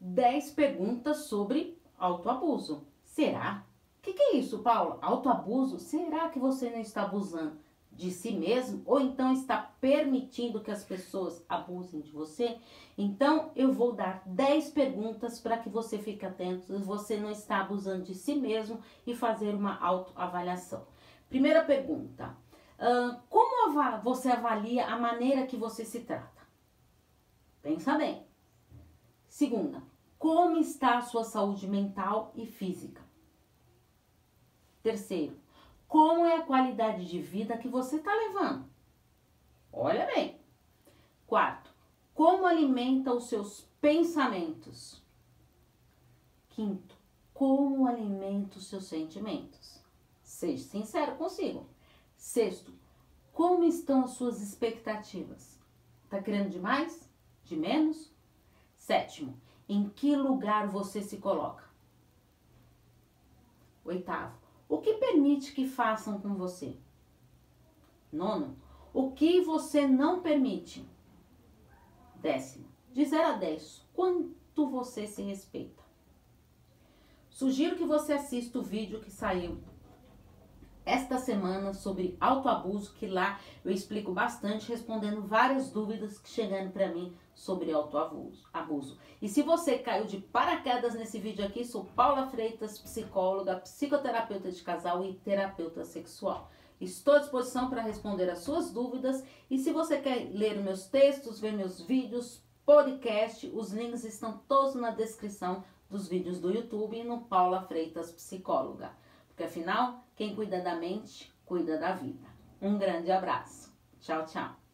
10 perguntas sobre autoabuso. Será? O que, que é isso, Paula? Autoabuso? Será que você não está abusando de si mesmo ou então está permitindo que as pessoas abusem de você? Então, eu vou dar 10 perguntas para que você fique atento se você não está abusando de si mesmo e fazer uma autoavaliação. Primeira pergunta: uh, como você avalia a maneira que você se trata? Pensa bem. Segunda, como está a sua saúde mental e física? Terceiro, como é a qualidade de vida que você está levando? Olha bem. Quarto, como alimenta os seus pensamentos? Quinto, como alimenta os seus sentimentos? Seja sincero consigo. Sexto, como estão as suas expectativas? Tá querendo demais? De menos? Sétimo, em que lugar você se coloca? Oitavo, o que permite que façam com você? Nono, o que você não permite? Décimo, de 0 a 10, quanto você se respeita? Sugiro que você assista o vídeo que saiu esta semana sobre autoabuso, que lá eu explico bastante, respondendo várias dúvidas que chegando para mim sobre autoabuso. Abuso. E se você caiu de paraquedas nesse vídeo aqui, sou Paula Freitas, psicóloga, psicoterapeuta de casal e terapeuta sexual. Estou à disposição para responder as suas dúvidas e se você quer ler meus textos, ver meus vídeos, podcast, os links estão todos na descrição dos vídeos do YouTube e no Paula Freitas Psicóloga. Porque afinal, quem cuida da mente, cuida da vida. Um grande abraço. Tchau, tchau.